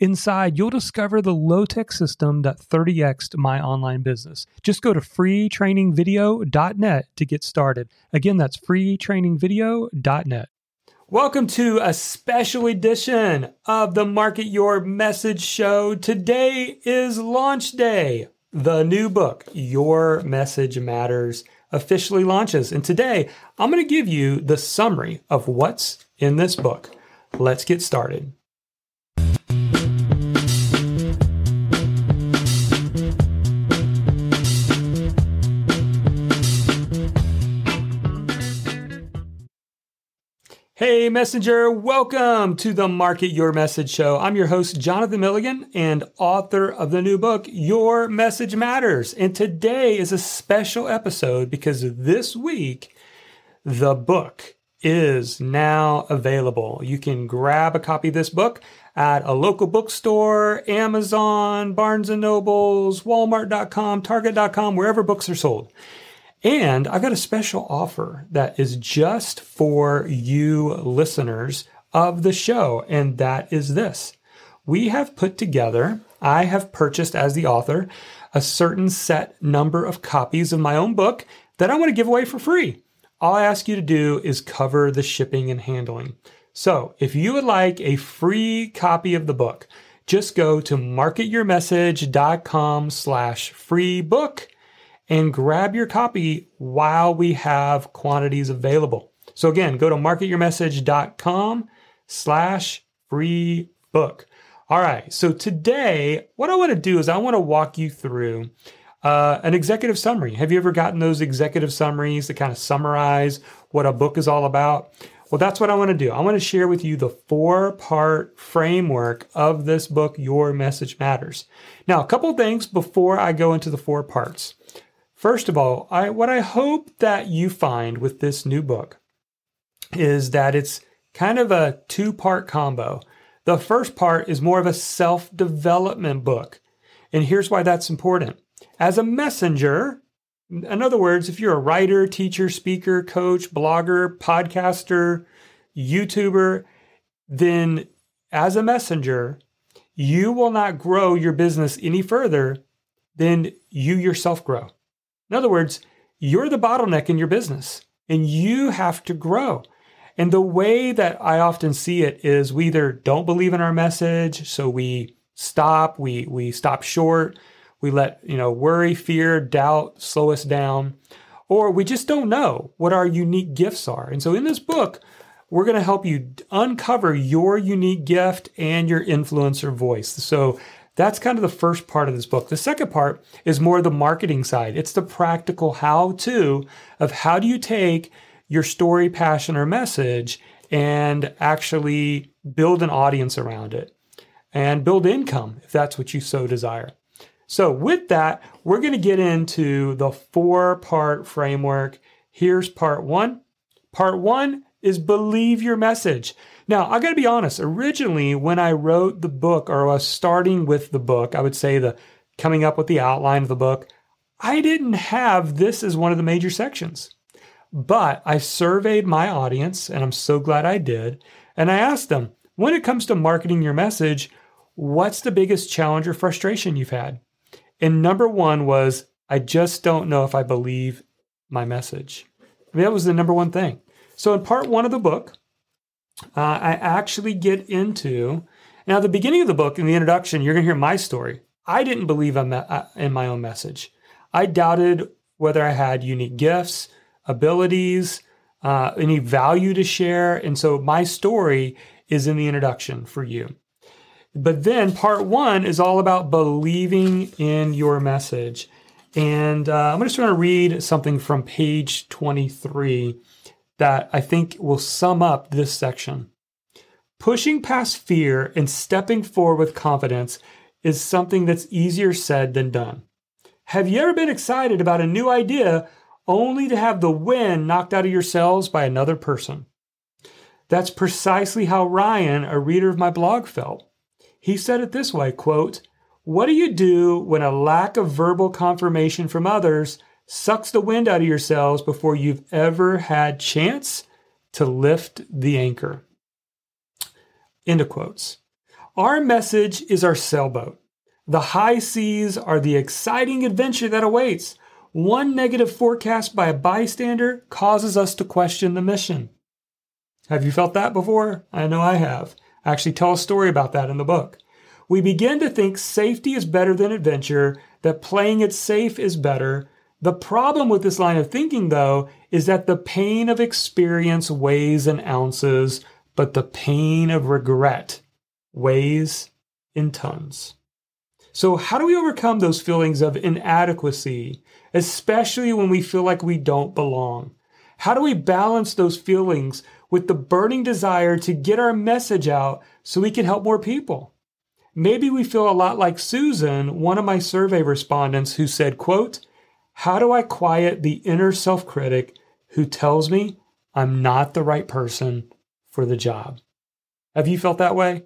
Inside, you'll discover the low tech system that 30xed my online business. Just go to freetrainingvideo.net to get started. Again, that's freetrainingvideo.net. Welcome to a special edition of the Market Your Message show. Today is launch day. The new book, Your Message Matters, officially launches. And today, I'm going to give you the summary of what's in this book. Let's get started. Hey, Messenger, welcome to the Market Your Message Show. I'm your host, Jonathan Milligan, and author of the new book, Your Message Matters. And today is a special episode because this week, the book is now available. You can grab a copy of this book at a local bookstore, Amazon, Barnes and Nobles, Walmart.com, Target.com, wherever books are sold. And I've got a special offer that is just for you listeners of the show. And that is this. We have put together, I have purchased as the author, a certain set number of copies of my own book that I want to give away for free. All I ask you to do is cover the shipping and handling. So if you would like a free copy of the book, just go to marketyourmessage.com slash free book and grab your copy while we have quantities available. So again, go to marketyourmessage.com slash free book. All right. So today, what I want to do is I want to walk you through uh, an executive summary. Have you ever gotten those executive summaries that kind of summarize what a book is all about? Well, that's what I want to do. I want to share with you the four part framework of this book, Your Message Matters. Now, a couple things before I go into the four parts. First of all, I, what I hope that you find with this new book is that it's kind of a two part combo. The first part is more of a self development book. And here's why that's important. As a messenger, in other words, if you're a writer, teacher, speaker, coach, blogger, podcaster, YouTuber, then as a messenger, you will not grow your business any further than you yourself grow. In other words, you're the bottleneck in your business and you have to grow. And the way that I often see it is we either don't believe in our message, so we stop, we we stop short, we let, you know, worry, fear, doubt slow us down, or we just don't know what our unique gifts are. And so in this book, we're going to help you uncover your unique gift and your influencer voice. So that's kind of the first part of this book. The second part is more the marketing side. It's the practical how to of how do you take your story, passion, or message and actually build an audience around it and build income if that's what you so desire. So, with that, we're going to get into the four part framework. Here's part one. Part one is believe your message. Now, I got to be honest. Originally, when I wrote the book or was starting with the book, I would say the coming up with the outline of the book, I didn't have this as one of the major sections. But I surveyed my audience, and I'm so glad I did. And I asked them, when it comes to marketing your message, what's the biggest challenge or frustration you've had? And number one was, I just don't know if I believe my message. I mean, that was the number one thing. So in part one of the book, uh, I actually get into now the beginning of the book in the introduction. You're going to hear my story. I didn't believe uh, in my own message. I doubted whether I had unique gifts, abilities, uh, any value to share, and so my story is in the introduction for you. But then part one is all about believing in your message. And uh, I'm just going to read something from page 23 that I think will sum up this section. Pushing past fear and stepping forward with confidence is something that's easier said than done. Have you ever been excited about a new idea only to have the wind knocked out of your sails by another person? That's precisely how Ryan, a reader of my blog, felt. He said it this way, quote, "What do you do when a lack of verbal confirmation from others sucks the wind out of your sails before you've ever had chance to lift the anchor?" End of quotes. Our message is our sailboat. The high seas are the exciting adventure that awaits. One negative forecast by a bystander causes us to question the mission. Have you felt that before? I know I have. I actually tell a story about that in the book. We begin to think safety is better than adventure, that playing it safe is better. The problem with this line of thinking, though, is that the pain of experience weighs in ounces, but the pain of regret weighs in tons. So, how do we overcome those feelings of inadequacy, especially when we feel like we don't belong? How do we balance those feelings with the burning desire to get our message out so we can help more people? Maybe we feel a lot like Susan, one of my survey respondents who said, quote, "How do I quiet the inner self-critic who tells me I'm not the right person for the job. Have you felt that way?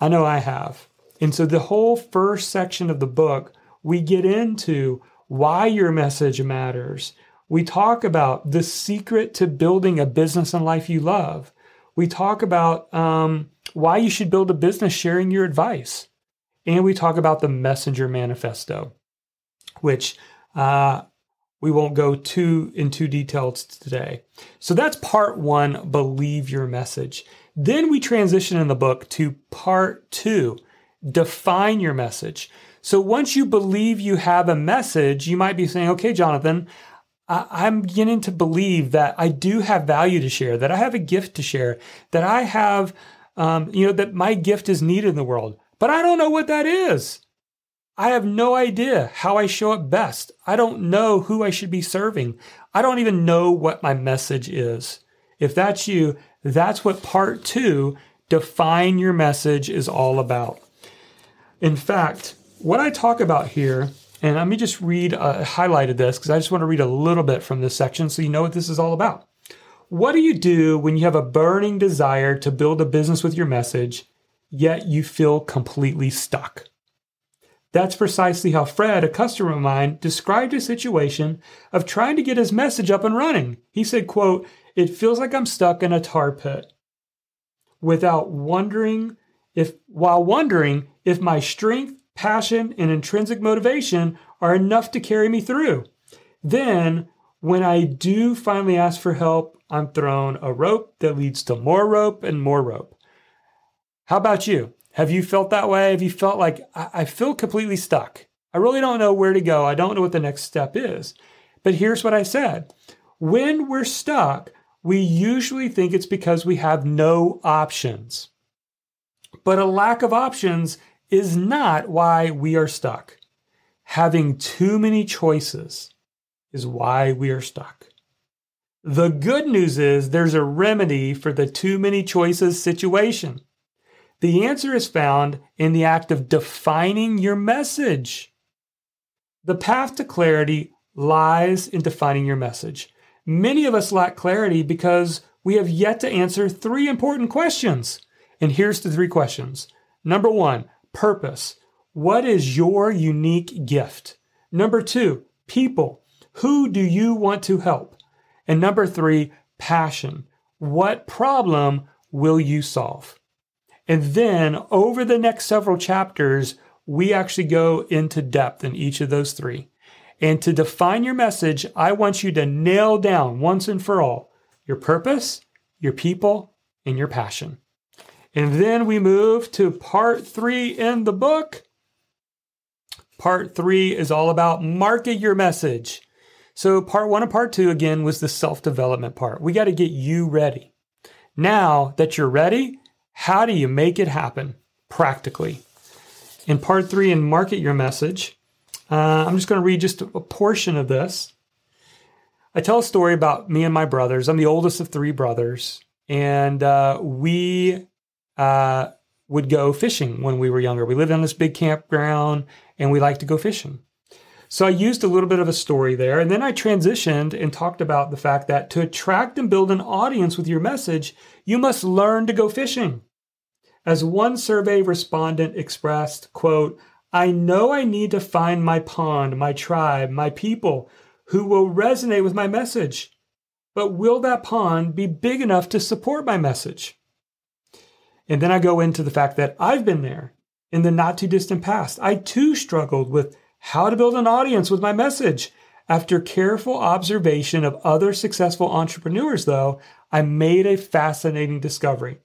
I know I have. And so the whole first section of the book, we get into why your message matters. We talk about the secret to building a business and life you love. We talk about um, why you should build a business sharing your advice. And we talk about the Messenger Manifesto, which uh, we won't go too into details today. So that's part one, believe your message. Then we transition in the book to part two, define your message. So once you believe you have a message, you might be saying, okay, Jonathan, I- am beginning to believe that I do have value to share, that I have a gift to share, that I have, um, you know, that my gift is needed in the world, but I don't know what that is. I have no idea how I show up best. I don't know who I should be serving. I don't even know what my message is. If that's you, that's what part two, define your message, is all about. In fact, what I talk about here, and let me just read, uh, highlighted this because I just want to read a little bit from this section so you know what this is all about. What do you do when you have a burning desire to build a business with your message, yet you feel completely stuck? That's precisely how Fred, a customer of mine, described his situation of trying to get his message up and running. He said, quote, it feels like I'm stuck in a tar pit without wondering if, while wondering if my strength, passion, and intrinsic motivation are enough to carry me through. Then, when I do finally ask for help, I'm thrown a rope that leads to more rope and more rope. How about you? Have you felt that way? Have you felt like I, I feel completely stuck? I really don't know where to go. I don't know what the next step is. But here's what I said. When we're stuck, we usually think it's because we have no options. But a lack of options is not why we are stuck. Having too many choices is why we are stuck. The good news is there's a remedy for the too many choices situation. The answer is found in the act of defining your message. The path to clarity lies in defining your message. Many of us lack clarity because we have yet to answer three important questions. And here's the three questions. Number one, purpose. What is your unique gift? Number two, people. Who do you want to help? And number three, passion. What problem will you solve? And then over the next several chapters, we actually go into depth in each of those three. And to define your message, I want you to nail down once and for all your purpose, your people, and your passion. And then we move to part three in the book. Part three is all about market your message. So, part one and part two, again, was the self development part. We got to get you ready. Now that you're ready, how do you make it happen practically? In part three, and market your message, uh, I'm just going to read just a portion of this. I tell a story about me and my brothers. I'm the oldest of three brothers, and uh, we uh, would go fishing when we were younger. We lived on this big campground and we liked to go fishing. So I used a little bit of a story there. And then I transitioned and talked about the fact that to attract and build an audience with your message, you must learn to go fishing. As one survey respondent expressed, quote, I know I need to find my pond, my tribe, my people who will resonate with my message. But will that pond be big enough to support my message? And then I go into the fact that I've been there in the not too distant past. I too struggled with how to build an audience with my message. After careful observation of other successful entrepreneurs, though, I made a fascinating discovery.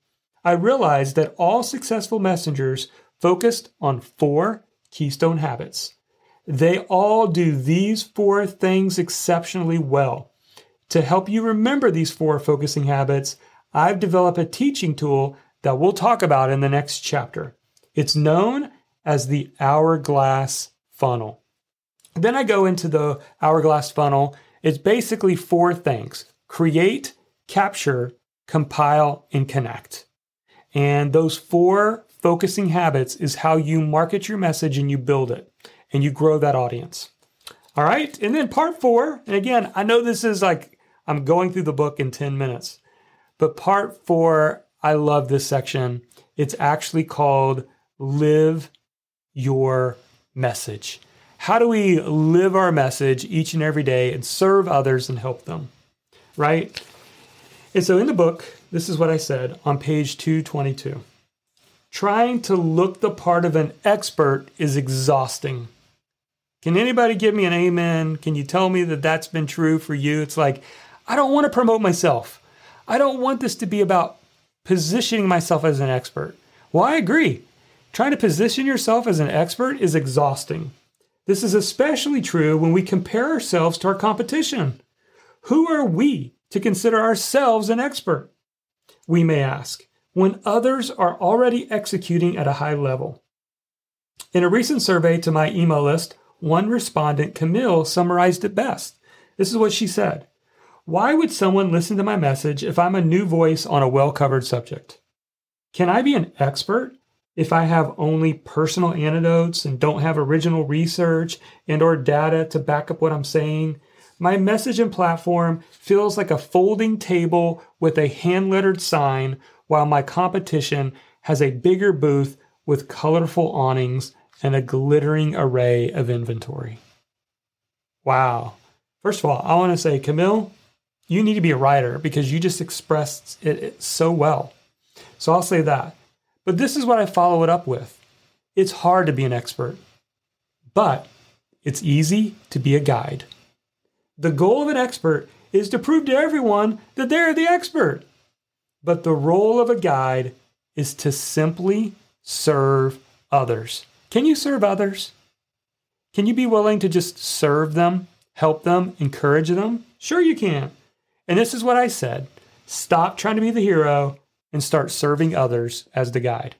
I realized that all successful messengers focused on four keystone habits. They all do these four things exceptionally well. To help you remember these four focusing habits, I've developed a teaching tool that we'll talk about in the next chapter. It's known as the hourglass funnel. Then I go into the hourglass funnel. It's basically four things create, capture, compile, and connect. And those four focusing habits is how you market your message and you build it and you grow that audience. All right. And then part four, and again, I know this is like I'm going through the book in 10 minutes, but part four, I love this section. It's actually called Live Your Message. How do we live our message each and every day and serve others and help them? Right? And so in the book, this is what I said on page 222. Trying to look the part of an expert is exhausting. Can anybody give me an amen? Can you tell me that that's been true for you? It's like, I don't want to promote myself. I don't want this to be about positioning myself as an expert. Well, I agree. Trying to position yourself as an expert is exhausting. This is especially true when we compare ourselves to our competition. Who are we to consider ourselves an expert? We may ask, when others are already executing at a high level. In a recent survey to my email list, one respondent, Camille, summarized it best. This is what she said Why would someone listen to my message if I'm a new voice on a well covered subject? Can I be an expert if I have only personal anecdotes and don't have original research and or data to back up what I'm saying? My message and platform feels like a folding table with a hand-lettered sign while my competition has a bigger booth with colorful awnings and a glittering array of inventory. Wow. First of all, I want to say, Camille, you need to be a writer because you just expressed it so well. So I'll say that. But this is what I follow it up with it's hard to be an expert, but it's easy to be a guide. The goal of an expert is to prove to everyone that they're the expert. But the role of a guide is to simply serve others. Can you serve others? Can you be willing to just serve them, help them, encourage them? Sure, you can. And this is what I said stop trying to be the hero and start serving others as the guide.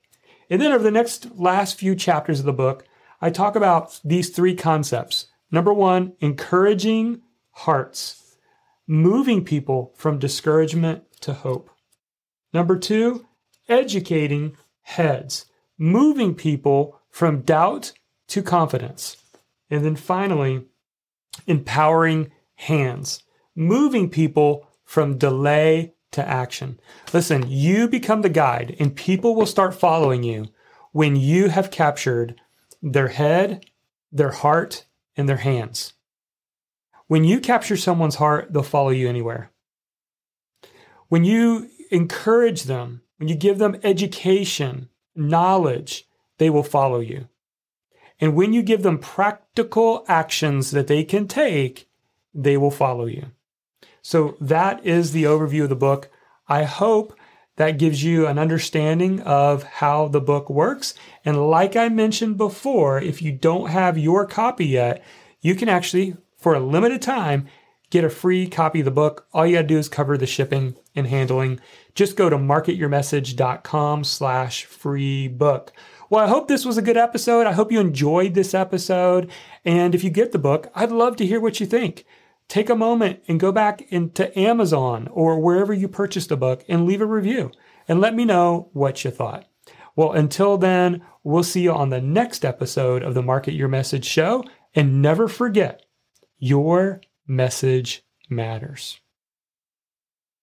And then over the next last few chapters of the book, I talk about these three concepts. Number one, encouraging hearts, moving people from discouragement to hope. Number two, educating heads, moving people from doubt to confidence. And then finally, empowering hands, moving people from delay to action. Listen, you become the guide, and people will start following you when you have captured their head, their heart, and their hands. When you capture someone's heart, they'll follow you anywhere. When you encourage them, when you give them education, knowledge, they will follow you. And when you give them practical actions that they can take, they will follow you. So that is the overview of the book. I hope that gives you an understanding of how the book works. And like I mentioned before, if you don't have your copy yet, you can actually, for a limited time, get a free copy of the book. All you got to do is cover the shipping and handling. Just go to marketyourmessage.com slash free book. Well, I hope this was a good episode. I hope you enjoyed this episode. And if you get the book, I'd love to hear what you think take a moment and go back into Amazon or wherever you purchased the book and leave a review. and let me know what you thought. Well, until then, we'll see you on the next episode of the Market Your Message show. And never forget, your message matters.